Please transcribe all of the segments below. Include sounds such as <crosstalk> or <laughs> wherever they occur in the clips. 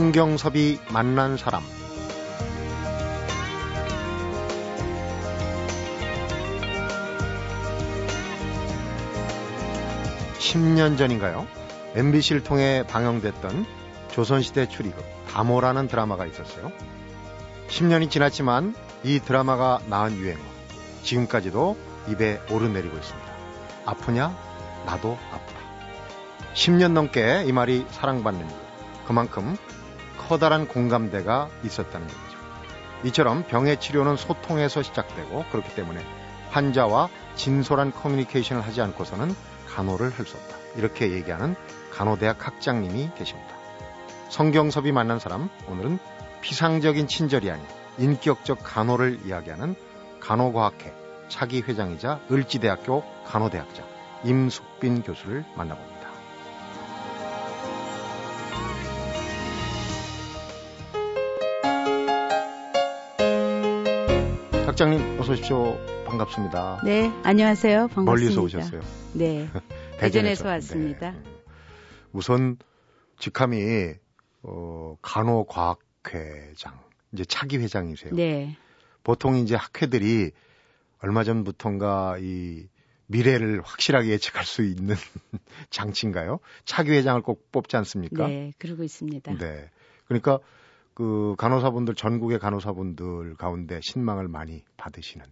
성경섭이 만난 사람 10년 전인가요? MBC를 통해 방영됐던 조선시대 추리극 다모라는 드라마가 있었어요. 10년이 지났지만 이 드라마가 낳은 유행어 지금까지도 입에 오르내리고 있습니다. 아프냐? 나도 아프다. 10년 넘게 이 말이 사랑받는 이유 그만큼 커다란 공감대가 있었다는 얘기죠. 이처럼 병의 치료는 소통에서 시작되고 그렇기 때문에 환자와 진솔한 커뮤니케이션을 하지 않고서는 간호를 할 수 없다. 이렇게 얘기하는 간호대학 학장님이 계십니다. 성경섭이 만난 사람, 오늘은 피상적인 친절이 아닌 인격적 간호를 이야기하는 간호과학회 차기 회장이자 을지대학교 간호대학장 임숙빈 교수를 만나봅니다. 학장님 어서 오십시오. 반갑습니다. 네, 안녕하세요. 반갑습니다. 멀리서 오셨어요. 네. <laughs> 대전에서 왔습니다. 네. 우선 직함이 어, 간호과학회장 이제 차기 회장이세요. 네. 보통 이제 학회들이 얼마 전부터인가 이 미래를 확실하게 예측할 수 있는 <laughs> 장치인가요? 차기 회장을 꼭 뽑지 않습니까? 네, 그러고 있습니다. 네. 그러니까 그 간호사분들 전국의 간호사분들 가운데 신망을 많이 받으시는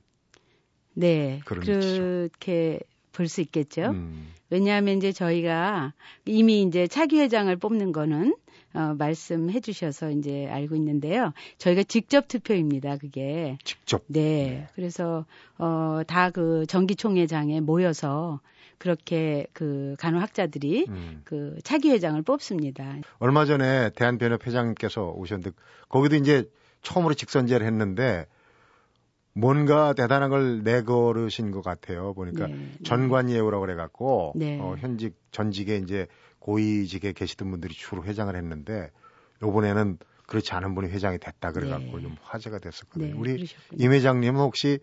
네, 그렇게 볼 수 있겠죠. 음. 왜냐하면 이제 저희가 이미 이제 차기 회장을 뽑는 거는 어, 말씀해 주셔서 이제 알고 있는데요. 저희가 직접 투표입니다, 그게. 직접? 네. 네. 그래서, 어, 다 그 정기총회장에 모여서 그렇게 그 간호학자들이 음. 그 차기 회장을 뽑습니다. 얼마 전에 대한변협 회장님께서 오셨는데 거기도 이제 처음으로 직선제를 했는데 뭔가 대단한 걸 내걸으신 것 같아요. 보니까 네, 네. 전관예우라고 그래갖고 네. 어, 현직 전직에 이제 고위직에 계시던 분들이 주로 회장을 했는데 요번에는 그렇지 않은 분이 회장이 됐다 그래갖고 네. 좀 화제가 됐었거든요. 네, 우리 그러셨군요. 임 회장님은 혹시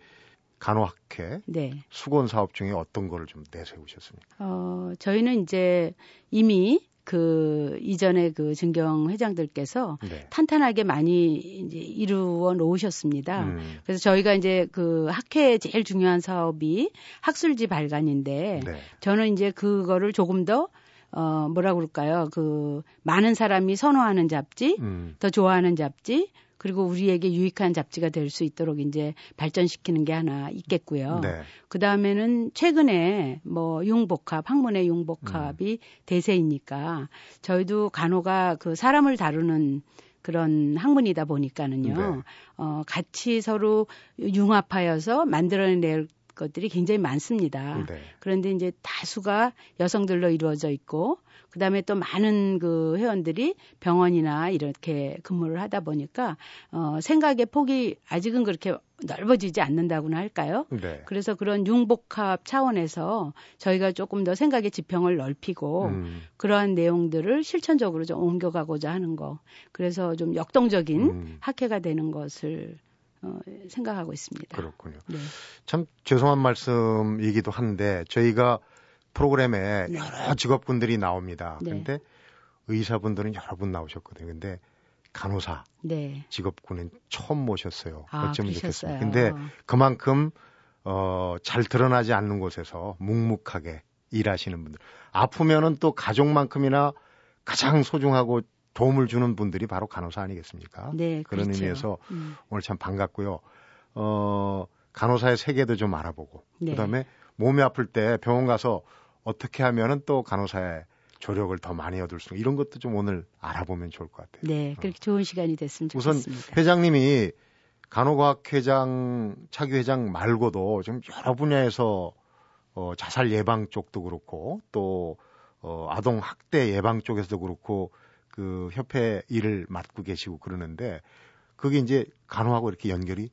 간호학회 네. 수건 사업 중에 어떤 거를 좀 내세우셨습니까? 어, 저희는 이제 이미 그 이전에 그 증경 회장들께서 네. 탄탄하게 많이 이제 이루어 놓으셨습니다. 음. 그래서 저희가 이제 그 학회의 제일 중요한 사업이 학술지 발간인데 네. 저는 이제 그거를 조금 더 어, 뭐라 그럴까요? 그, 많은 사람이 선호하는 잡지, 음. 더 좋아하는 잡지, 그리고 우리에게 유익한 잡지가 될 수 있도록 이제 발전시키는 게 하나 있겠고요. 네. 그 다음에는 최근에 뭐 융복합, 학문의 융복합이 음. 대세이니까 저희도 간호가 그 사람을 다루는 그런 학문이다 보니까는요, 네. 어, 같이 서로 융합하여서 만들어낼 것들이 굉장히 많습니다. 네. 그런데 이제 다수가 여성들로 이루어져 있고 그다음에 또 많은 그 회원들이 병원이나 이렇게 근무를 하다 보니까 어 생각의 폭이 아직은 그렇게 넓어지지 않는다고나 할까요? 네. 그래서 그런 융복합 차원에서 저희가 조금 더 생각의 지평을 넓히고 음. 그러한 내용들을 실천적으로 좀 옮겨가고자 하는 거. 그래서 좀 역동적인 음. 학회가 되는 것을 어, 생각하고 있습니다. 그렇군요. 네. 참 죄송한 말씀이기도 한데 저희가 프로그램에 네. 여러 직업군들이 나옵니다. 네. 근데 의사분들은 여러 분 나오셨거든요. 근데 간호사 네. 직업군은 처음 모셨어요. 아, 어쩌면 좋겠습니다. 근데 그만큼 어, 잘 드러나지 않는 곳에서 묵묵하게 일하시는 분들. 아프면은 또 가족만큼이나 가장 소중하고 도움을 주는 분들이 바로 간호사 아니겠습니까? 네, 그런 그렇죠. 의미에서 음. 오늘 참 반갑고요. 어, 간호사의 세계도 좀 알아보고 네. 그다음에 몸이 아플 때 병원 가서 어떻게 하면은 또 간호사의 조력을 더 많이 얻을 수 이런 것도 좀 오늘 알아보면 좋을 것 같아요. 네, 어. 그렇게 어. 좋은 시간이 됐으면 좋겠습니다. 우선 회장님이 간호과학회장 차기 회장 말고도 좀 여러 분야에서 어, 자살 예방 쪽도 그렇고 또 어, 아동 학대 예방 쪽에서도 그렇고 그 협회 일을 맡고 계시고 그러는데 그게 이제 간호하고 이렇게 연결이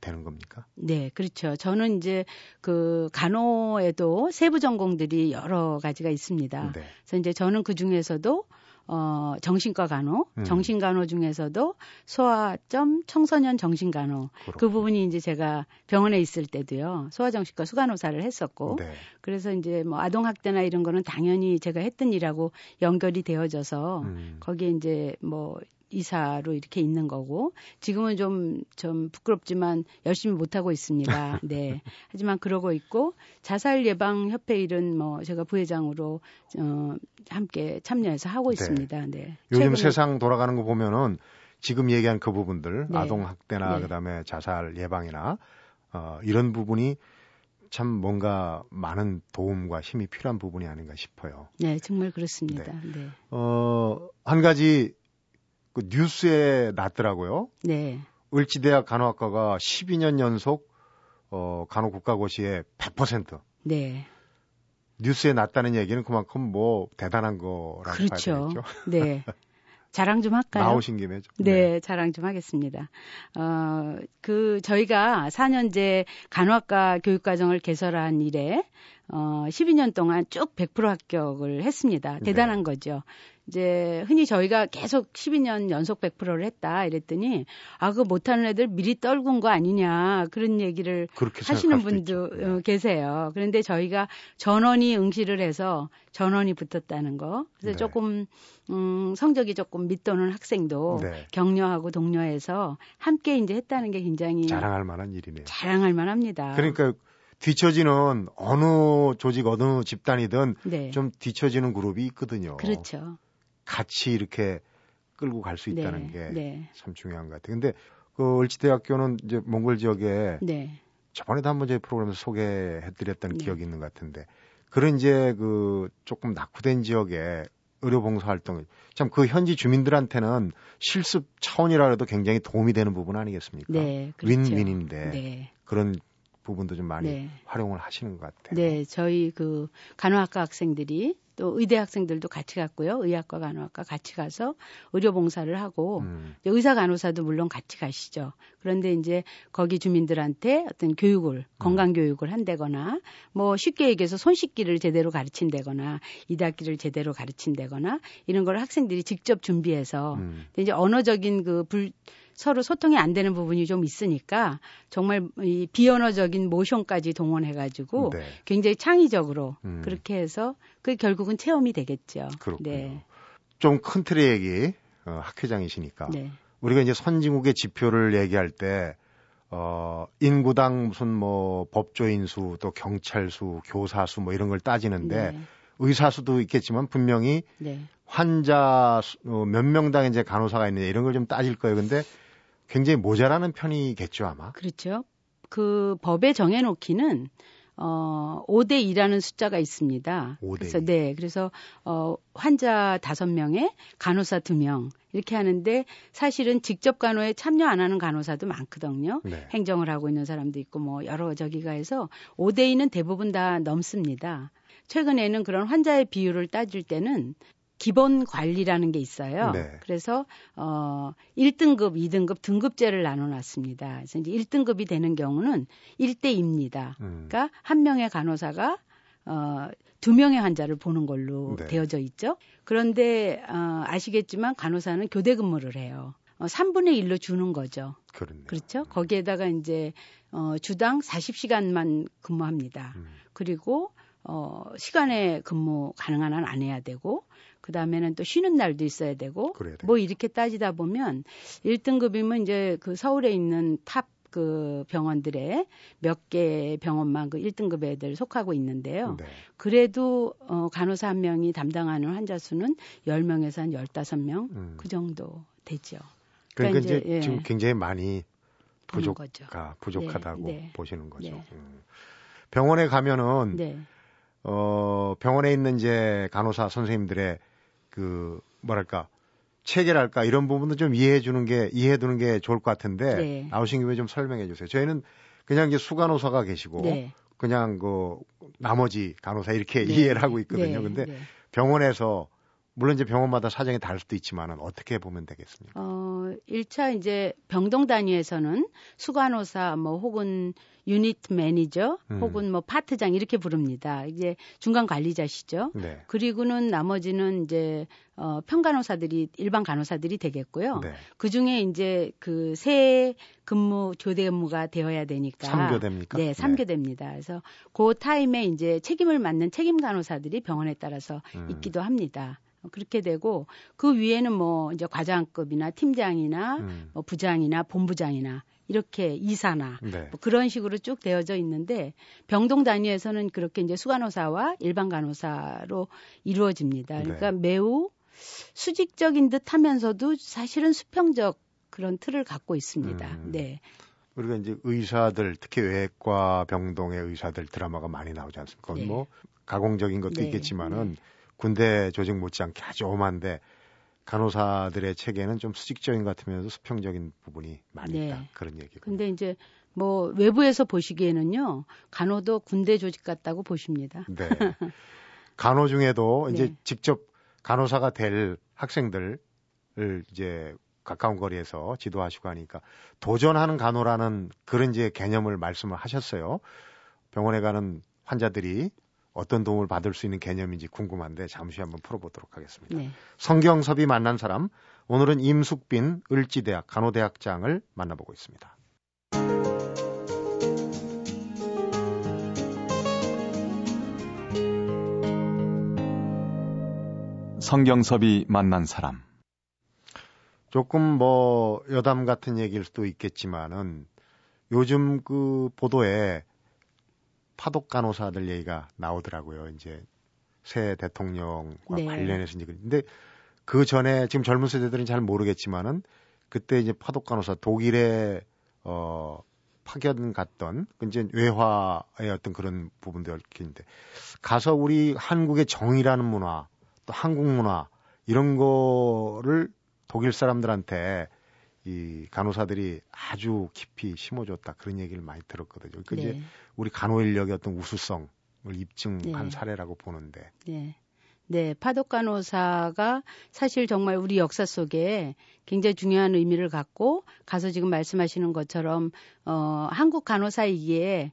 되는 겁니까? 네, 그렇죠. 저는 이제 그 간호에도 세부 전공들이 여러 가지가 있습니다. 네. 그래서 이제 저는 그 중에서도 어, 정신과 간호, 음. 정신 간호 중에서도 소아점 청소년 정신 간호 그렇군요. 그 부분이 이제 제가 병원에 있을 때도요 소아정신과 수간호사를 했었고 네. 그래서 이제 뭐 아동 학대나 이런 거는 당연히 제가 했던 일하고 연결이 되어져서 음. 거기에 이제 뭐 이사로 이렇게 있는 거고 지금은 좀좀 부끄럽지만 열심히 못 하고 있습니다. <laughs> 네. 하지만 그러고 있고 자살 예방 협회 일은 뭐 제가 부회장으로 어 함께 참여해서 하고 네. 있습니다. 네. 요즘 세상 돌아가는 거 보면은 지금 얘기한 그 부분들 네. 아동 학대나 네. 그다음에 자살 예방이나 어 이런 부분이 참 뭔가 많은 도움과 힘이 필요한 부분이 아닌가 싶어요. 네, 정말 그렇습니다. 네. 네. 어, 한 가지 그 뉴스에 났더라고요. 네. 을지대학 간호학과가 12년 연속 어, 간호국가고시에 100%. 네. 뉴스에 났다는 얘기는 그만큼 뭐 대단한 거라고 그렇죠. 봐야 되겠죠. 네. 자랑 좀 할까요? 나오신 김에 좀. 네, 네, 자랑 좀 하겠습니다. 어, 그 저희가 4년제 간호학과 교육 과정을 개설한 이래 어, 12년 동안 쭉 100% 합격을 했습니다. 대단한 네. 거죠. 이제 흔히 저희가 계속 12년 연속 100%를 했다 이랬더니 아 그거 못하는 애들 미리 떨군 거 아니냐 그런 얘기를 하시는 분도 네. 어, 계세요. 그런데 저희가 전원이 응시를 해서 전원이 붙었다는 거. 그래서 네. 조금 음 성적이 조금 밑도는 학생도 네. 격려하고 독려해서 함께 이제 했다는 게 굉장히 자랑할 만한 일이네요. 자랑할 만합니다. 그러니까 뒤처지는 어느 조직 어느 집단이든 네. 좀 뒤처지는 그룹이 있거든요. 그렇죠. 같이 이렇게 끌고 갈 수 있다는 네, 게참 네. 중요한 것 같아요. 근데 그 을지대학교는 이제 몽골 지역에 네. 저번에도 한번 저희 프로그램에서 소개해드렸던 네. 기억이 있는 것 같은데 그런 이제 그 조금 낙후된 지역에 의료 봉사 활동을 참 그 현지 주민들한테는 실습 차원이라 해도 굉장히 도움이 되는 부분 아니겠습니까? 네, 그렇죠. 윈윈인데 네. 그런 부분도 좀 많이 네. 활용을 하시는 것 같아요. 네, 저희 그 간호학과 학생들이 또 의대 학생들도 같이 갔고요. 의학과 간호학과 같이 가서 의료 봉사를 하고 음. 의사 간호사도 물론 같이 가시죠. 그런데 이제 거기 주민들한테 어떤 교육을 음. 건강 교육을 한다거나 뭐 쉽게 얘기해서 손 씻기를 제대로 가르친다거나 이닦기를 제대로 가르친다거나 이런 걸 학생들이 직접 준비해서 음. 이제 언어적인 그불 서로 소통이 안 되는 부분이 좀 있으니까 정말 이 비언어적인 모션까지 동원해가지고 네. 굉장히 창의적으로 음. 그렇게 해서 그 결국은 체험이 되겠죠. 그렇군요. 네. 좀큰 틀의 얘기 어, 학회장이시니까 네. 우리가 이제 선진국의 지표를 얘기할 때 어, 인구당 무슨 뭐 법조인 수, 또 경찰 수, 교사 수 뭐 이런 걸 따지는데 네. 의사 수도 있겠지만 분명히 네. 환자 수, 어, 몇 명당 이제 간호사가 있느냐 이런 걸 좀 따질 거예요. 근데 굉장히 모자라는 편이겠죠, 아마. 그렇죠. 그 법에 정해놓기는 어 5대 2라는 숫자가 있습니다. 5대 그래서 네, 그래서 어 환자 5명에 간호사 2명 이렇게 하는데 사실은 직접 간호에 참여 안 하는 간호사도 많거든요. 네. 행정을 하고 있는 사람도 있고 뭐 여러 저기가 해서 5대 2는 대부분 다 넘습니다. 최근에는 그런 환자의 비율을 따질 때는 기본 관리라는 게 있어요. 네. 그래서 어 1등급, 2등급 등급제를 나눠 놨습니다. 그래서 이제 1등급이 되는 경우는 1대입니다. 음. 그러니까 한 명의 간호사가 어두 명의 환자를 보는 걸로 네. 되어져 있죠. 그런데 어 아시겠지만 간호사는 교대 근무를 해요. 어 3분의 1로 주는 거죠. 그렇네요. 그렇죠? 거기에다가 이제 어 주당 40시간만 근무합니다. 음. 그리고 어 시간외 근무 가능한 한 안 해야 되고 그 다음에는 또 쉬는 날도 있어야 되고 뭐 이렇게 따지다 보면 1등급이면 이제 그 서울에 있는 top 그 병원들의 몇 개 병원만 그 1등급에들 속하고 있는데요. 네. 그래도 어 간호사 한 명이 담당하는 환자 수는 10명에서 한 15명 음. 그 정도 되죠. 그러니까, 그러니까 이제, 이제 예. 지금 굉장히 많이 부족, 아, 부족하다고 네, 네. 보시는 거죠. 네. 음. 병원에 가면은 네. 어, 병원에 있는 이제 간호사 선생님들의 그 뭐랄까 체계랄까 이런 부분도 좀 이해해 주는 게 이해해 두는 게 좋을 것 같은데 네. 나오신 김에 좀 설명해 주세요. 저희는 그냥 이제 수간호사가 계시고 네. 그냥 그 나머지 간호사 이렇게 네. 이해를 하고 있거든요. 네. 근데 네. 병원에서 물론 이제 병원마다 사정이 다를 수도 있지만은 어떻게 보면 되겠습니까? 어, 1차 이제 병동 단위에서는 수간호사 뭐 혹은 유닛 매니저 음. 혹은 뭐 파트장 이렇게 부릅니다. 이제 중간 관리자시죠. 네. 그리고는 나머지는 이제 어 평간호사들이 일반 간호사들이 되겠고요. 네. 그 중에 이제 그세 근무 교대 근무가 되어야 되니까 3교대입니까? 네, 3교대입니다. 네. 그래서 그 타임에 이제 책임을 맡는 책임 간호사들이 병원에 따라서 음. 있기도 합니다. 그렇게 되고 그 위에는 뭐 이제 과장급이나 팀장이나 음. 뭐 부장이나 본부장이나 이렇게 이사나 네. 뭐 그런 식으로 쭉 되어져 있는데 병동 단위에서는 그렇게 이제 수간호사와 일반 간호사로 이루어집니다. 그러니까 네. 매우 수직적인 듯 하면서도 사실은 수평적 그런 틀을 갖고 있습니다. 음. 네. 우리가 이제 의사들 특히 외과 병동의 의사들 드라마가 많이 나오지 않습니까? 네. 뭐 가공적인 것도 네. 있겠지만은 네. 군대 조직 못지않게 아주 험한데 간호사들의 체계는 좀 수직적인 것 같으면서 수평적인 부분이 많이 네. 있다 그런 얘기고. 근데 이제 뭐 외부에서 보시기에는요 간호도 군대 조직 같다고 보십니다. 네. 간호 중에도 <laughs> 이제 네. 직접 간호사가 될 학생들을 이제 가까운 거리에서 지도하시고 하니까 도전하는 간호라는 그런 이제 개념을 말씀을 하셨어요. 병원에 가는 환자들이 어떤 도움을 받을 수 있는 개념인지 궁금한데 잠시 한번 풀어보도록 하겠습니다. 네. 성경섭이 만난 사람 오늘은 임숙빈 을지대학 간호대학장을 만나보고 있습니다. 성경섭이 만난 사람 조금 뭐 여담 같은 얘기일 수도 있겠지만은 요즘 그 보도에 파독 간호사들 얘기가 나오더라고요. 이제 새 대통령과 네. 관련해서 이제 근데 그 전에 지금 젊은 세대들은 잘 모르겠지만은 그때 이제 파독 간호사 독일에 어 파견 갔던 그 이제 외화의 어떤 그런 부분도 얽힌데 가서 우리 한국의 정이라는 문화 또 한국 문화 이런 거를 독일 사람들한테 이 간호사들이 아주 깊이 심어줬다 그런 얘기를 많이 들었거든요. 그 네. 이제 우리 간호 인력의 어떤 우수성을 입증한 네. 사례라고 보는데. 네. 네, 파독 간호사가 사실 정말 우리 역사 속에 굉장히 중요한 의미를 갖고 가서 지금 말씀하시는 것처럼 어 한국 간호사이기에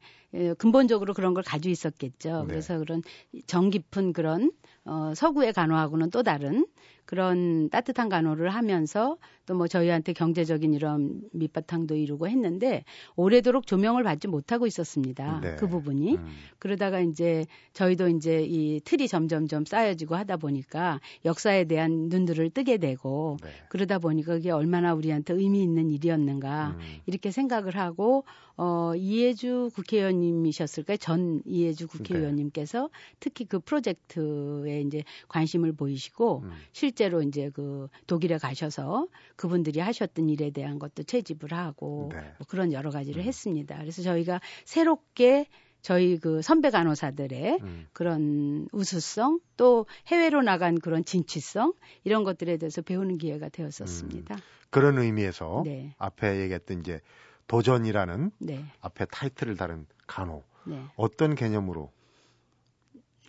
근본적으로 그런 걸 가지고 있었겠죠. 네. 그래서 그런 정 깊은 그런 어 서구의 간호하고는 또 다른 그런 따뜻한 간호를 하면서 또 뭐 저희한테 경제적인 이런 밑바탕도 이루고 했는데 오래도록 조명을 받지 못하고 있었습니다. 네. 그 부분이 음. 그러다가 이제 저희도 이제 이 틀이 점점점 쌓여지고 하다 보니까 역사에 대한 눈들을 뜨게 되고 네. 그러다 보니까 그게 얼마나 우리한테 의미 있는 일이었는가 음. 이렇게 생각을 하고 어 이해주 국회의원님이셨을까요? 전 이해주 국회의원님께서 네. 특히 그 프로젝트에 이제 관심을 보이시고 음. 실제로 이제 그 독일에 가셔서 그분들이 하셨던 일에 대한 것도 채집을 하고 네. 뭐 그런 여러 가지를 음. 했습니다. 그래서 저희가 새롭게 저희 그 선배 간호사들의 음. 그런 우수성 또 해외로 나간 그런 진취성 이런 것들에 대해서 배우는 기회가 되었었습니다. 음. 그런 의미에서 네. 앞에 얘기했던 이제 도전이라는 네. 앞에 타이틀을 다룬 간호 네. 어떤 개념으로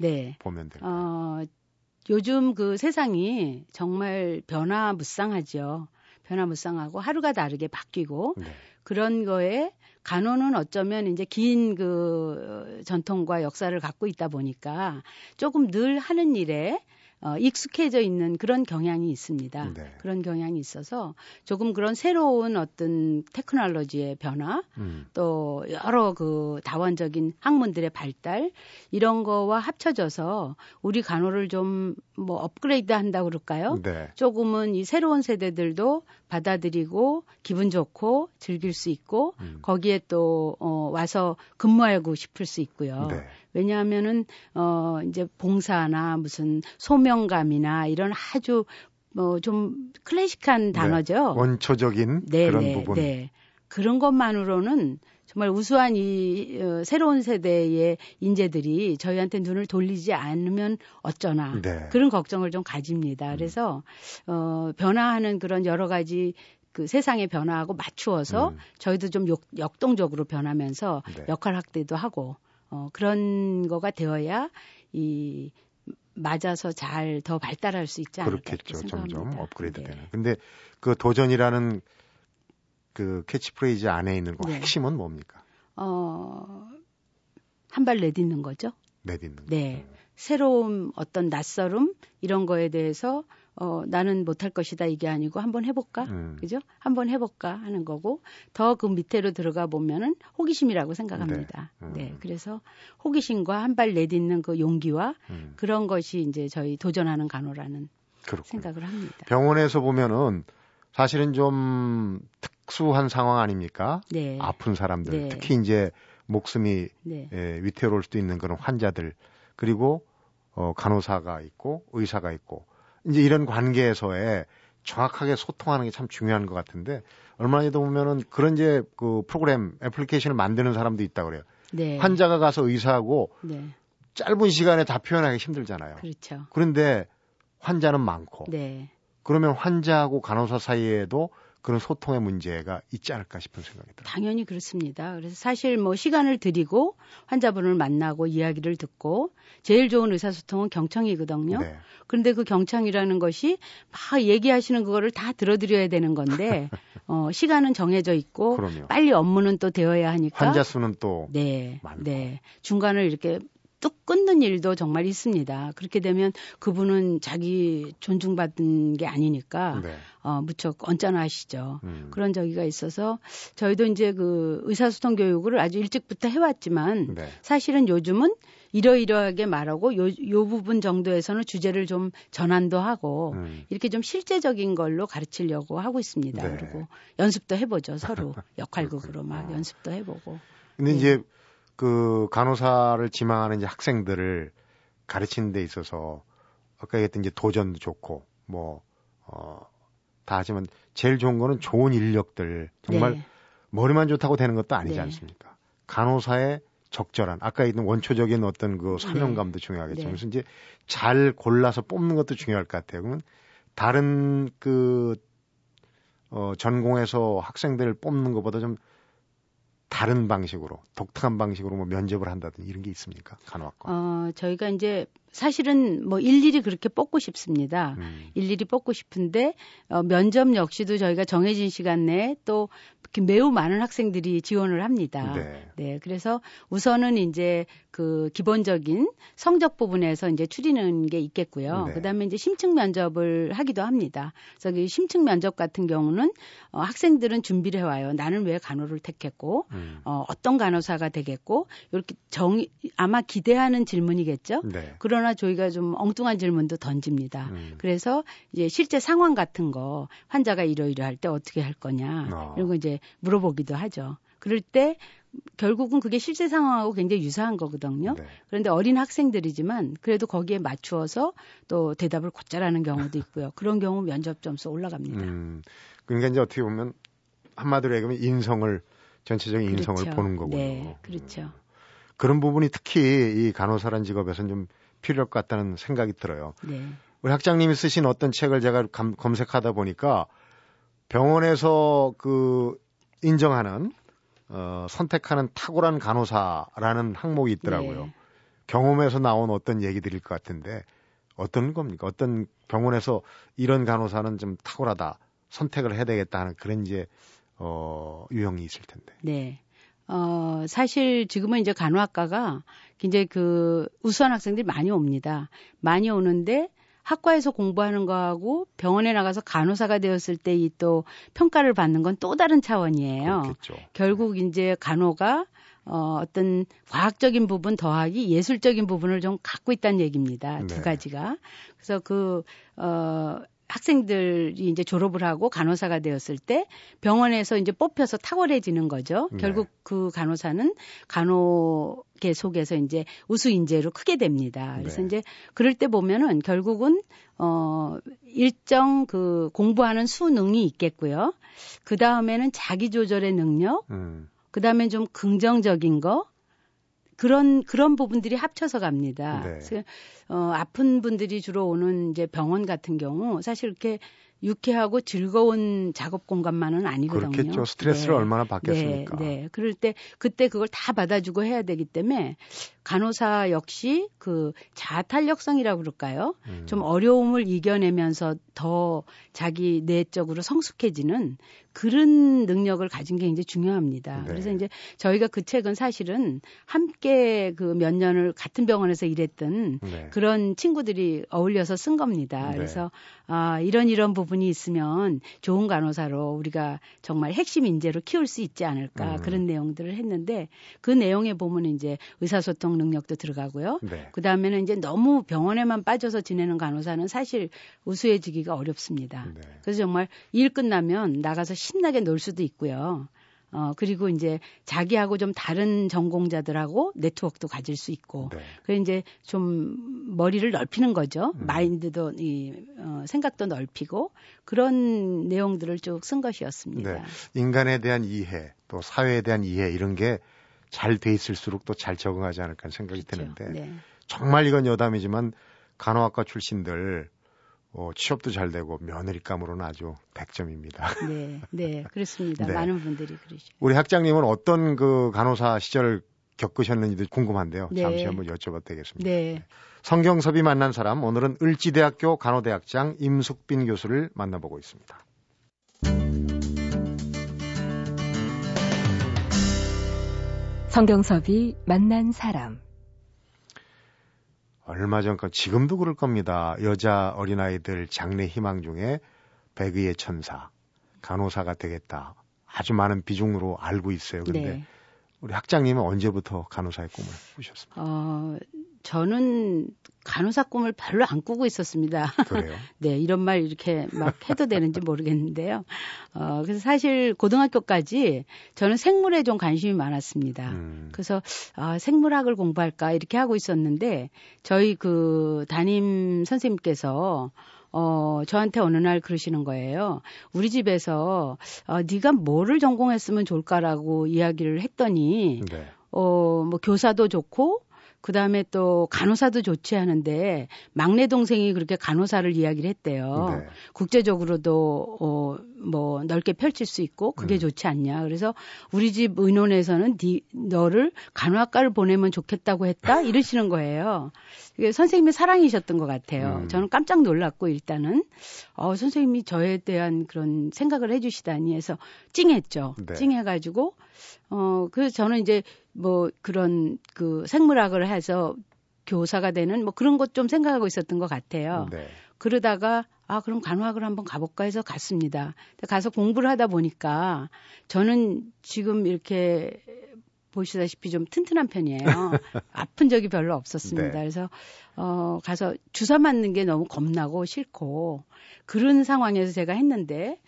네. 보면 될까요? 어, 요즘 그 세상이 정말 변화무쌍하죠. 변화무쌍하고 하루가 다르게 바뀌고 네. 그런 거에 간호는 어쩌면 이제 긴 그 전통과 역사를 갖고 있다 보니까 조금 늘 하는 일에 어, 익숙해져 있는 그런 경향이 있습니다. 네. 그런 경향이 있어서 조금 그런 새로운 어떤 테크놀로지의 변화, 음. 또 여러 그 다원적인 학문들의 발달 이런 거와 합쳐져서 우리 간호를 좀 뭐 업그레이드 한다 그럴까요? 네. 조금은 이 새로운 세대들도 받아들이고 기분 좋고 즐길 수 있고 음. 거기에 또 어, 와서 근무하고 싶을 수 있고요. 네. 왜냐하면은 어 이제 봉사나 무슨 소명감이나 이런 아주 뭐좀 클래식한 네. 단어죠. 네, 원초적인 네, 그런 네, 부분. 네. 그런 것만으로는 정말 우수한 이 어, 새로운 세대의 인재들이 저희한테 눈을 돌리지 않으면 어쩌나 네. 그런 걱정을 좀 가집니다. 음. 그래서 어 변화하는 그런 여러 가지 그 세상의 변화하고 맞추어서 음. 저희도 좀 역, 역동적으로 변하면서 네. 역할 확대도 하고 어, 그런 거가 되어야 이 맞아서 잘 더 발달할 수 있지 않을까 그렇겠죠. 점점 업그레이드 네. 되는. 근데 그 도전이라는 그 캐치프레이즈 안에 있는 거 네. 핵심은 뭡니까? 어, 한 발 내딛는 거죠. 내딛는. 네. 거. 새로운 어떤 낯설음 이런 거에 대해서 어, 나는 못할 것이다 이게 아니고 한번 해볼까? 음. 그죠? 한번 해볼까 하는 거고 더 그 밑에로 들어가 보면은 호기심이라고 생각합니다. 네. 음. 네. 그래서 호기심과 한 발 내딛는 그 용기와 음. 그런 것이 이제 저희 도전하는 간호라는 그렇군요. 생각을 합니다. 병원에서 보면은 사실은 좀 특수한 상황 아닙니까? 네. 아픈 사람들, 네. 특히 이제 목숨이 네. 예, 위태로울 수도 있는 그런 환자들 그리고 어, 간호사가 있고 의사가 있고 이제 이런 관계에서의 정확하게 소통하는 게 참 중요한 것 같은데 얼마 전에도 보면은 그런 이제 그 프로그램 애플리케이션을 만드는 사람도 있다 그래요. 네. 환자가 가서 의사하고 네. 짧은 시간에 다 표현하기 힘들잖아요. 그렇죠. 그런데 환자는 많고 네. 그러면 환자하고 간호사 사이에도 그런 소통의 문제가 있지 않을까 싶은 생각이 들어요. 당연히 그렇습니다. 그래서 사실 뭐 시간을 들이고 환자분을 만나고 이야기를 듣고 제일 좋은 의사소통은 경청이거든요. 네. 그런데 그 경청이라는 것이 막 얘기하시는 그거를 다 들어드려야 되는 건데 <laughs> 어, 시간은 정해져 있고 그럼요. 빨리 업무는 또 되어야 하니까 환자 수는 또 네, 많고. 네 중간을 이렇게 뚝 끊는 일도 정말 있습니다. 그렇게 되면 그분은 자기 존중받은 게 아니니까 네. 어, 무척 언짢아하시죠. 음. 그런 저기가 있어서 저희도 이제 그 의사소통 교육을 아주 일찍부터 해왔지만 네. 사실은 요즘은 이러이러하게 말하고 요, 요 부분 정도에서는 주제를 좀 전환도 하고 음. 이렇게 좀 실제적인 걸로 가르치려고 하고 있습니다. 네. 그리고 연습도 해보죠 서로 <laughs> 역할극으로 막 연습도 해보고. 근데 네. 이제 그 간호사를 지망하는 이제 학생들을 가르치는 데 있어서 아까 얘기했던 이제 도전도 좋고 뭐 어, 다 하지만 제일 좋은 거는 좋은 인력들 정말 네. 머리만 좋다고 되는 것도 아니지 네. 않습니까? 간호사의 적절한 아까 있는 원초적인 어떤 그 사명감도 중요하겠죠. 네. 그래서 이제 잘 골라서 뽑는 것도 중요할 것 같아요. 그러면 다른 그 어, 전공에서 학생들을 뽑는 것보다 좀 다른 방식으로 독특한 방식으로 뭐 면접을 한다든지 이런 게 있습니까? 간호학과. 어, 저희가 이제 사실은 뭐 일일이 그렇게 뽑고 싶습니다. 음. 일일이 뽑고 싶은데 어, 면접 역시도 저희가 정해진 시간 내에 또 매우 많은 학생들이 지원을 합니다. 네. 네, 그래서 우선은 이제 그 기본적인 성적 부분에서 이제 추리는 게 있겠고요. 네. 그다음에 이제 심층 면접을 하기도 합니다. 그래서 그 심층 면접 같은 경우는 어, 학생들은 준비를 해 와요. 나는 왜 간호를 택했고 음. 어, 어떤 간호사가 되겠고 이렇게 정 아마 기대하는 질문이겠죠. 네. 그러나 저희가 좀 엉뚱한 질문도 던집니다. 음. 그래서 이제 실제 상황 같은 거 환자가 이러이러 할 때 어떻게 할 거냐 어. 이런 거 이제 물어보기도 하죠. 그럴 때 결국은 그게 실제 상황하고 굉장히 유사한 거거든요. 네. 그런데 어린 학생들이지만 그래도 거기에 맞추어서 또 대답을 곧잘 하는 경우도 있고요. 그런 경우 면접 점수 올라갑니다. 음. 그러니까 이제 어떻게 보면 한마디로 얘기하면 인성을 전체적인 인성을 그렇죠. 보는 거군요. 네, 그렇죠. 음. 그런 부분이 특히 이 간호사란 직업에서는 좀 필요할 것 같다는 생각이 들어요. 네. 우리 학장님이 쓰신 어떤 책을 제가 감, 검색하다 보니까 병원에서 그 인정하는 어, 선택하는 탁월한 간호사라는 항목이 있더라고요. 네. 경험에서 나온 어떤 얘기들일 것 같은데 어떤 겁니까? 어떤 병원에서 이런 간호사는 좀 탁월하다 선택을 해야 되겠다 하는 그런 이제 어, 유형이 있을 텐데. 네. 어, 사실 지금은 이제 간호학과가 굉장히 그 우수한 학생들이 많이 옵니다. 많이 오는데 학과에서 공부하는 거하고 병원에 나가서 간호사가 되었을 때 이 또 평가를 받는 건 또 다른 차원이에요. 그렇겠죠. 결국 이제 간호가 어, 어떤 과학적인 부분 더하기 예술적인 부분을 좀 갖고 있다는 얘기입니다. 네. 두 가지가. 그래서 그, 어, 학생들이 이제 졸업을 하고 간호사가 되었을 때 병원에서 이제 뽑혀서 탁월해지는 거죠. 네. 결국 그 간호사는 간호 계 속에서 이제 우수 인재로 크게 됩니다. 그래서 네. 이제 그럴 때 보면은 결국은 어 일정 그 공부하는 수능이 있겠고요. 그 다음에는 자기 조절의 능력, 음. 그 다음에 좀 긍정적인 거, 그런, 그런 부분들이 합쳐서 갑니다. 네. 그래서, 어, 아픈 분들이 주로 오는 이제 병원 같은 경우 사실 이렇게 유쾌하고 즐거운 작업 공간만은 아니거든요. 그렇겠죠. 스트레스를 네. 얼마나 받겠습니까? 네, 네. 그럴 때 그때 그걸 다 받아주고 해야 되기 때문에 간호사 역시 그 자아탄력성이라고 그럴까요? 음. 좀 어려움을 이겨내면서 더 자기 내적으로 성숙해지는 그런 능력을 가진 게 굉장히 중요합니다. 네. 그래서 이제 저희가 그 책은 사실은 함께 그 몇 년을 같은 병원에서 일했던 네. 그런 친구들이 어울려서 쓴 겁니다. 네. 그래서 아, 이런 이런 부분이 있으면 좋은 간호사로 우리가 정말 핵심 인재로 키울 수 있지 않을까 음. 그런 내용들을 했는데 그 내용에 보면 이제 의사소통 지적 능력도 들어가고요. 네. 그 다음에는 이제 너무 병원에만 빠져서 지내는 간호사는 사실 우수해지기가 어렵습니다. 네. 그래서 정말 일 끝나면 나가서 신나게 놀 수도 있고요. 어, 그리고 이제 자기하고 좀 다른 전공자들하고 네트워크도 가질 수 있고. 네. 그래 이제 좀 머리를 넓히는 거죠. 음. 마인드도 이 어, 생각도 넓히고 그런 내용들을 쭉 쓴 것이었습니다. 네. 인간에 대한 이해, 또 사회에 대한 이해 이런 게 잘 돼 있을수록 또 잘 적응하지 않을까 생각이 그렇죠. 드는데 네. 정말 이건 여담이지만 간호학과 출신들 어, 취업도 잘 되고 며느리감으로는 아주 100점입니다. 네, 네, <laughs> 그렇습니다. 네. 많은 분들이 그러시죠. 우리 학장님은 어떤 그 간호사 시절을 겪으셨는지도 궁금한데요. 네. 잠시 한번 여쭤봐도 되겠습니다. 네. 성경섭이 만난 사람, 오늘은 을지대학교 간호대학장 임숙빈 교수를 만나보고 있습니다. 성경섭이 만난 사람. 얼마 전까 지금도 그럴 겁니다. 여자 어린아이들 장래 희망 중에 백의의 천사, 간호사가 되겠다. 아주 많은 비중으로 알고 있어요. 근데 네. 우리 학장님은 언제부터 간호사의 꿈을 꾸셨습니까? 어, 저는 간호사 꿈을 별로 안 꾸고 있었습니다. 그래요? <laughs> 네, 이런 말 이렇게 막 해도 되는지 모르겠는데요. 어, 그래서 사실 고등학교까지 저는 생물에 좀 관심이 많았습니다. 음. 그래서 아, 생물학을 공부할까 이렇게 하고 있었는데 저희 그 담임 선생님께서 어, 저한테 어느 날 그러시는 거예요. 우리 집에서 어, 네가 뭐를 전공했으면 좋을까라고 이야기를 했더니 네. 어, 뭐 교사도 좋고 그 다음에 또 간호사도 좋지 않은데 막내 동생이 그렇게 간호사를 이야기를 했대요. 네. 국제적으로도 어, 뭐 넓게 펼칠 수 있고 그게 음. 좋지 않냐. 그래서 우리 집 의논에서는 니, 너를 간호학과를 보내면 좋겠다고 했다 <laughs> 이러시는 거예요. 이게 선생님의 사랑이셨던 것 같아요. 음. 저는 깜짝 놀랐고 일단은 어, 선생님이 저에 대한 그런 생각을 해주시다니 해서 찡했죠. 네. 찡해가지고 어, 그래서 저는 이제 뭐 그런 그 생물학을 해서 교사가 되는 뭐 그런 것 좀 생각하고 있었던 것 같아요. 네. 그러다가 아 그럼 간호학을 한번 가볼까 해서 갔습니다. 가서 공부를 하다 보니까 저는 지금 이렇게 보시다시피 좀 튼튼한 편이에요. <laughs> 아픈 적이 별로 없었습니다. 네. 그래서 어 가서 주사 맞는 게 너무 겁나고 싫고 그런 상황에서 제가 했는데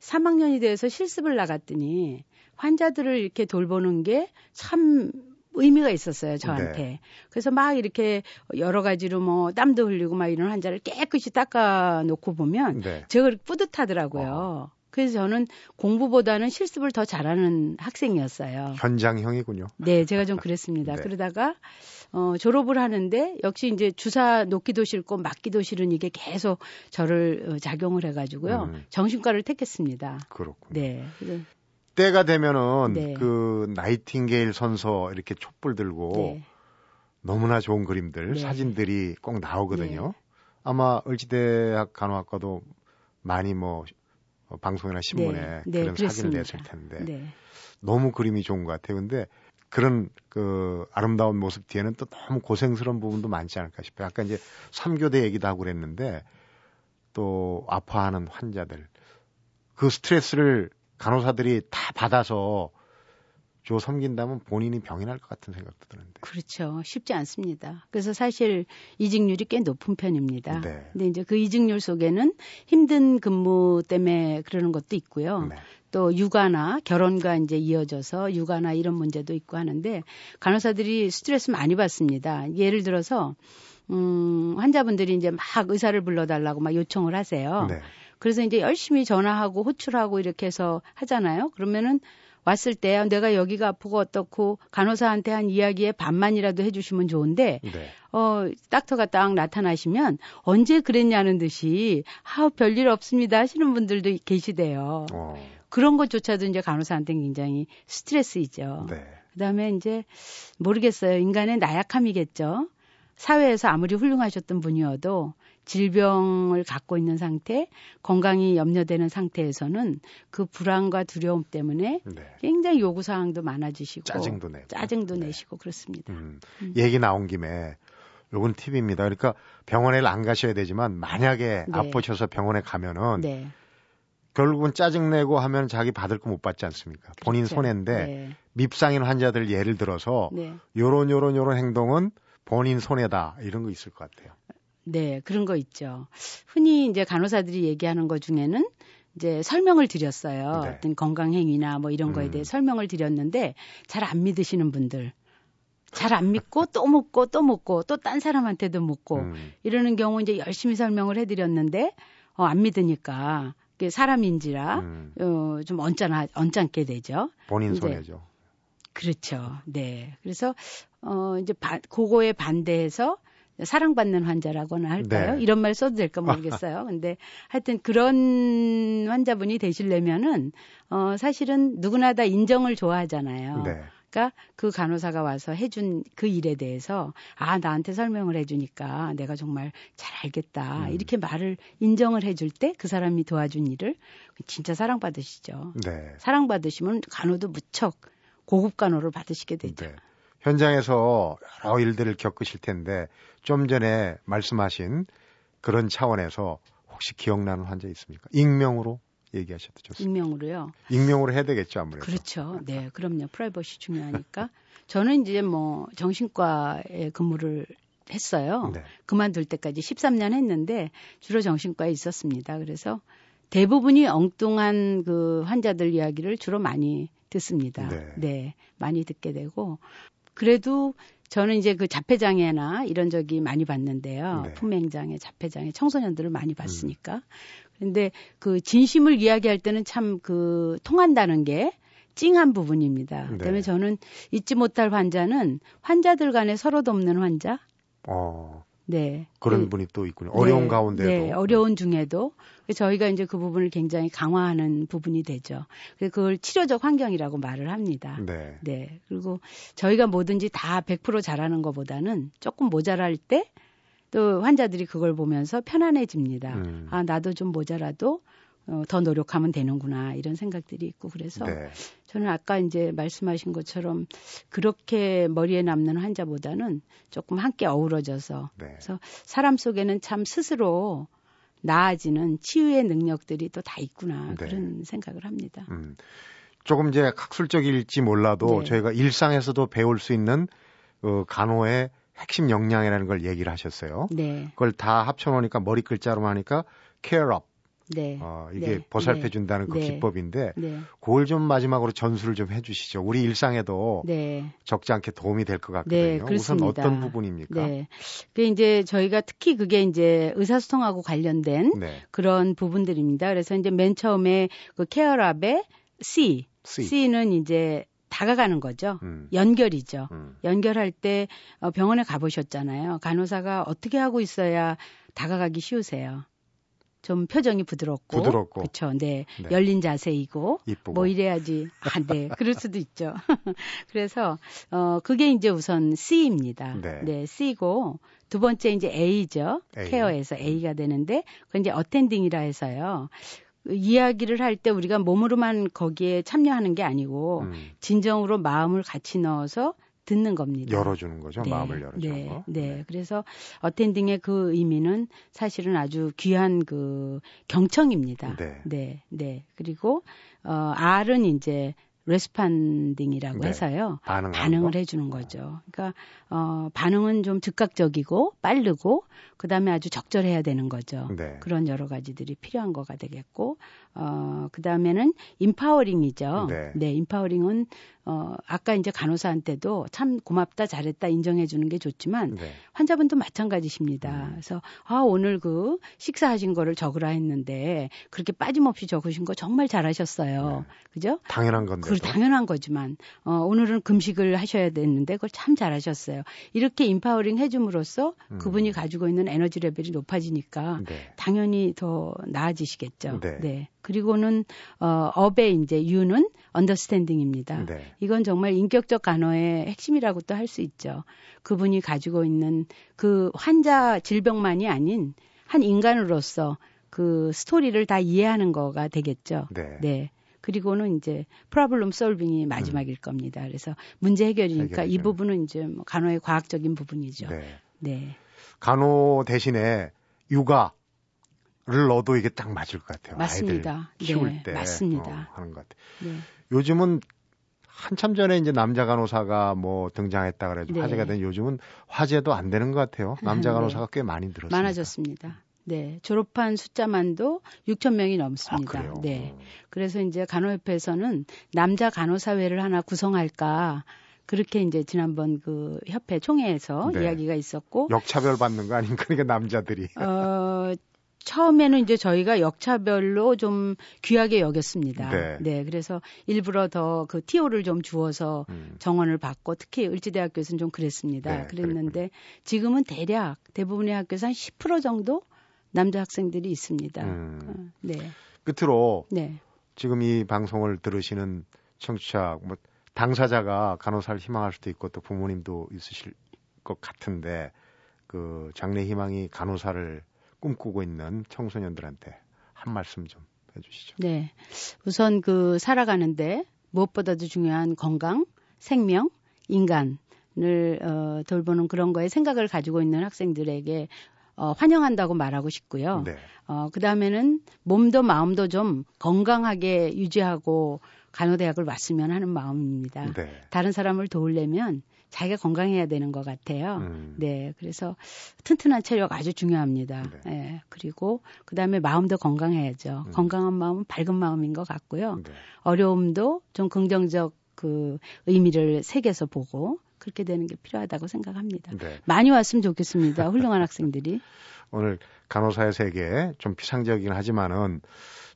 3학년이 돼서 실습을 나갔더니 환자들을 이렇게 돌보는 게 참 의미가 있었어요, 저한테. 네. 그래서 막 이렇게 여러 가지로 뭐 땀도 흘리고 막 이런 환자를 깨끗이 닦아 놓고 보면 네. 제가 뿌듯하더라고요. 어. 그래서 저는 공부보다는 실습을 더 잘하는 학생이었어요. 현장형이군요. 네, 제가 좀 그랬습니다. <laughs> 네. 그러다가 어, 졸업을 하는데 역시 이제 주사 놓기도 싫고 맞기도 싫은 이게 계속 저를 어, 작용을 해가지고요. 음. 정신과를 택했습니다. 그렇군요. 네. 때가 되면은 네. 그 나이팅게일 선서 이렇게 촛불 들고 네. 너무나 좋은 그림들, 네. 사진들이 꼭 나오거든요. 네. 아마 을지대학 간호학과도 많이 뭐 방송이나 신문에 네. 네, 그런 사진을 냈을 텐데 너무 그림이 좋은 것 같아요. 근데 그런 그 아름다운 모습 뒤에는 또 너무 고생스러운 부분도 많지 않을까 싶어요. 아까 이제 3교대 얘기도 하고 그랬는데 또 아파하는 환자들 그 스트레스를 간호사들이 다 받아서 줘 섬긴다면 본인이 병이 날 것 같은 생각도 드는데. 그렇죠. 쉽지 않습니다. 그래서 사실 이직률이 꽤 높은 편입니다. 네. 근데 이제 그 이직률 속에는 힘든 근무 때문에 그러는 것도 있고요. 네. 또 육아나 결혼과 이제 이어져서 육아나 이런 문제도 있고 하는데 간호사들이 스트레스 많이 받습니다. 예를 들어서 음, 환자분들이 이제 막 의사를 불러달라고 막 요청을 하세요. 네. 그래서 이제 열심히 전화하고 호출하고 이렇게 해서 하잖아요. 그러면은 왔을 때 내가 여기가 아프고 어떻고 간호사한테 한 이야기에 반만이라도 해주시면 좋은데 네. 어 닥터가 딱 나타나시면 언제 그랬냐는 듯이 아 별일 없습니다 하시는 분들도 계시대요. 어. 그런 것조차도 이제 간호사한테 굉장히 스트레스이죠. 네. 그다음에 이제 모르겠어요 인간의 나약함이겠죠. 사회에서 아무리 훌륭하셨던 분이어도 질병을 갖고 있는 상태, 건강이 염려되는 상태에서는 그 불안과 두려움 때문에 네. 굉장히 요구 사항도 많아지시고 짜증도 내고 짜증도 네. 내시고 그렇습니다. 음. 음. 얘기 나온 김에 요건 팁입니다. 그러니까 병원에 안 가셔야 되지만 만약에 네. 아프셔서 병원에 가면은 네. 결국은 짜증내고 하면 자기 받을 거 못 받지 않습니까? 본인 그렇죠. 손해인데 네. 밉상인 환자들 예를 들어서 네. 요런 요런 요런 행동은 본인 손해다 이런 거 있을 것 같아요. 네, 그런 거 있죠. 흔히 이제 간호사들이 얘기하는 것 중에는 이제 설명을 드렸어요. 네. 어떤 건강 행위나 뭐 이런 거에 음. 대해 설명을 드렸는데 잘 안 믿으시는 분들. 잘 안 믿고 또 묻고 또 묻고 또 딴 사람한테도 묻고 음. 이러는 경우 이제 열심히 설명을 해드렸는데 어, 안 믿으니까 사람인지라 음. 어, 좀 언짢아 언짢게 되죠. 본인 손해죠. 그렇죠. 네. 그래서 어 이제 바, 그거에 반대해서 사랑받는 환자라고나 할까요? 네. 이런 말 써도 될까 모르겠어요. <laughs> 근데 하여튼 그런 환자분이 되시려면은 어 사실은 누구나 다 인정을 좋아하잖아요. 네. 그러니까 그 간호사가 와서 해준 그 일에 대해서 아 나한테 설명을 해주니까 내가 정말 잘 알겠다 음. 이렇게 말을 인정을 해줄 때 그 사람이 도와준 일을 진짜 사랑받으시죠. 네. 사랑받으시면 간호도 무척 고급 간호를 받으시게 되죠. 네. 현장에서 여러 일들을 겪으실 텐데 좀 전에 말씀하신 그런 차원에서 혹시 기억나는 환자 있습니까? 익명으로 얘기하셔도 좋습니다. 익명으로요. 익명으로 해야 되겠죠 아무래도. 그렇죠. 네, 그럼요. 프라이버시 중요하니까. 저는 이제 뭐 정신과에 근무를 했어요. 네. 그만둘 때까지 13년 했는데 주로 정신과에 있었습니다. 그래서 대부분이 엉뚱한 그 환자들 이야기를 주로 많이 듣습니다. 네. 많이 듣게 되고 그래도 저는 이제 그 자폐장애나 이런 적이 많이 봤는데요. 네. 품행장애, 자폐장애, 청소년들을 많이 봤으니까. 근데 그 진심을 이야기할 때는 참 그 통한다는 게 찡한 부분입니다. 네. 그다음에 저는 잊지 못할 환자는 환자들 간에 서로 돕는 환자. 어, 네. 그런 그- 분이 또 있군요. 어려운 네, 가운데도. 네, 어려운 중에도 저희가 이제 그 부분을 굉장히 강화하는 부분이 되죠. 그걸 치료적 환경이라고 말을 합니다. 네. 네. 그리고 저희가 뭐든지 다 100% 잘하는 것보다는 조금 모자랄 때 또 환자들이 그걸 보면서 편안해집니다. 음. 아, 나도 좀 모자라도 어, 더 노력하면 되는구나 이런 생각들이 있고 그래서 네. 저는 아까 이제 말씀하신 것처럼 그렇게 머리에 남는 환자보다는 조금 함께 어우러져서 네. 그래서 사람 속에는 참 스스로 나아지는 치유의 능력들이 또 다 있구나 네. 그런 생각을 합니다. 음. 조금 이제 학술적일지 몰라도 네. 저희가 일상에서도 배울 수 있는 어, 간호의 핵심 역량이라는 걸 얘기를 하셨어요. 네, 그걸 다 합쳐놓으니까 머리 글자로 하니까 care up. 네, 어, 이게 네. 보살펴 준다는 그 네. 기법인데 네, 그걸 좀 마지막으로 전수를 좀 해주시죠. 우리 일상에도 네. 적지 않게 도움이 될 것 같거든요. 네, 우선. 어떤 부분입니까? 네. 그 이제 저희가 특히 그게 이제 의사소통하고 관련된 네. 그런 부분들입니다. 그래서 이제 맨 처음에 그 케어랍의 C, C. C는 이제 다가가는 거죠. 음. 연결이죠. 음. 연결할 때 어, 병원에 가보셨잖아요. 간호사가 어떻게 하고 있어야 다가가기 쉬우세요. 좀 표정이 부드럽고, 부드럽고. 그렇죠. 네. 네. 열린 자세이고, 이쁘고. 뭐 이래야지. 아, 네. 그럴 수도 있죠. <laughs> 그래서 어 그게 이제 우선 C입니다. 네. C고 두 번째 이제 A죠. A. 케어에서 A가 되는데 그건 이제 어텐딩이라 해서요. 그 이야기를 할 때 우리가 몸으로만 거기에 참여하는 게 아니고 음. 진정으로 마음을 같이 넣어서 듣는 겁니다. 열어주는 거죠. 네, 마음을 열어주는 네, 거. 네. 그래서 어텐딩의 그 의미는 사실은 아주 귀한 그 경청입니다. 네. 네, 네. 그리고 어 R은 이제 레스판딩이라고 네. 해서요. 반응을 거. 해주는 거죠. 그러니까 어 반응은 좀 즉각적이고 빠르고 그 다음에 아주 적절해야 되는 거죠. 네. 그런 여러 가지들이 필요한 거가 되겠고 어 그 다음에는 임파워링이죠. 네. 임파워링은 어 아까 이제 간호사한테도 참 고맙다 잘했다 인정해 주는 게 좋지만 네. 환자분도 마찬가지십니다. 음. 그래서 아 오늘 그 식사하신 거를 적으라 했는데 그렇게 빠짐없이 적으신 거 정말 잘하셨어요. 그죠? 당연한 건데. 그 당연한 거지만 어 오늘은 금식을 하셔야 되는데 그걸 참 잘하셨어요. 이렇게 empowering 해줌으로써 음. 그분이 가지고 있는 에너지 레벨이 높아지니까 네. 당연히 더 나아지시겠죠. 네. 그리고는 어 UP의 이제 U는 understanding입니다. 네. 이건 정말 인격적 간호의 핵심이라고 또 할 수 있죠. 그분이 가지고 있는 그 환자 질병만이 아닌 한 인간으로서 그 스토리를 다 이해하는 거가 되겠죠. 네. 그리고는 이제 프로블럼 솔빙이 마지막일 겁니다. 그래서 문제 해결이니까 이 해결이죠. 부분은 이제 뭐 간호의 과학적인 부분이죠. 네. 네. 간호 대신에 육아 넣어도 이게 딱 맞을 것 같아요. 맞습니다. 아이들 키울 네, 때 맞습니다. 어, 하는 것 같아요. 네. 요즘은 한참 전에 이제 남자 간호사가 뭐 등장했다 그래도 네. 화제가 된 요즘은 화제도 안 되는 것 같아요. 남자 네. 간호사가 꽤 많이 늘었습니다. 많아졌습니다. 네, 졸업한 숫자만도 6천 명이 넘습니다. 아? 네. 어. 그래서 이제 간호협회에서는 남자 간호사회를 하나 구성할까 그렇게 이제 지난번 그 협회 총회에서 네. 이야기가 있었고 역차별 받는 거 아닙니까? <laughs> 그러니까 남자들이. 어 처음에는 이제 저희가 역차별로 좀 귀하게 여겼습니다. 네. 그래서 일부러 더 그 티오를 좀 주어서 음. 정원을 받고 특히 을지대학교에서는 좀 그랬습니다. 네, 그랬는데 지금은 대략 대부분의 학교에서 한 10% 정도 남자 학생들이 있습니다. 음. 어, 네. 끝으로 네. 지금 이 방송을 들으시는 청취자, 뭐 당사자가 간호사를 희망할 수도 있고 또 부모님도 있으실 것 같은데 그 장래 희망이 간호사를 꿈꾸고 있는 청소년들한테 한 말씀 좀 해주시죠. 네. 우선 그 살아가는데 무엇보다도 중요한 건강, 생명, 인간을 어, 돌보는 그런 거에 생각을 가지고 있는 학생들에게 어, 환영한다고 말하고 싶고요. 네. 어, 그 다음에는 몸도 마음도 좀 건강하게 유지하고 간호대학을 왔으면 하는 마음입니다. 네. 다른 사람을 도우려면 자기가 건강해야 되는 것 같아요. 음. 네, 그래서 튼튼한 체력 아주 중요합니다. 네. 예, 그리고 그 다음에 마음도 건강해야죠. 음. 건강한 마음은 밝은 마음인 것 같고요. 네. 어려움도 좀 긍정적 그 의미를 새겨서 보고 그렇게 되는 게 필요하다고 생각합니다. 네. 많이 왔으면 좋겠습니다. 훌륭한 학생들이. <laughs> 오늘 간호사의 세계 좀 피상적이긴 하지만은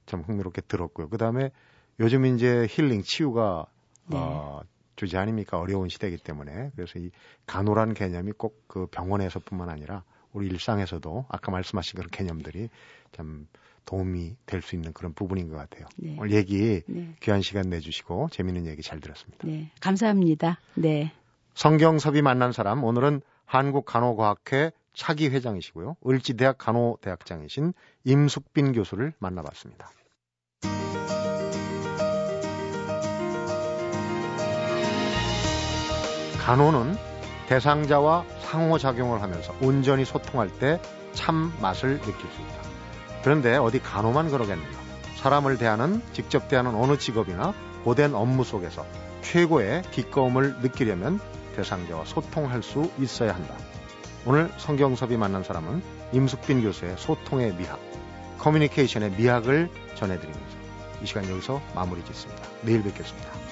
참 흥미롭게 들었고요. 그 다음에 요즘 이제 힐링, 치유가 네. 어, 주제 아닙니까? 어려운 시대이기 때문에. 그래서 이 간호란 개념이 꼭 그 병원에서뿐만 아니라 우리 일상에서도 아까 말씀하신 그런 개념들이 참 도움이 될 수 있는 그런 부분인 것 같아요. 네. 오늘 얘기 네. 귀한 시간 내주시고 재밌는 얘기 잘 들었습니다. 네. 감사합니다. 네. 성경섭이 만난 사람 오늘은 한국간호과학회 차기 회장이시고요. 을지대학 간호대학장이신 임숙빈 교수를 만나봤습니다. 간호는 대상자와 상호작용을 하면서 온전히 소통할 때 참 맛을 느낄 수 있다. 그런데 어디 간호만 그러겠는가? 사람을 대하는, 직접 대하는 어느 직업이나 고된 업무 속에서 최고의 기꺼움을 느끼려면 대상자와 소통할 수 있어야 한다. 오늘 성경섭이 만난 사람은 임숙빈 교수의 소통의 미학, 커뮤니케이션의 미학을 전해드리면서 이 시간 여기서 마무리 짓습니다. 내일 뵙겠습니다.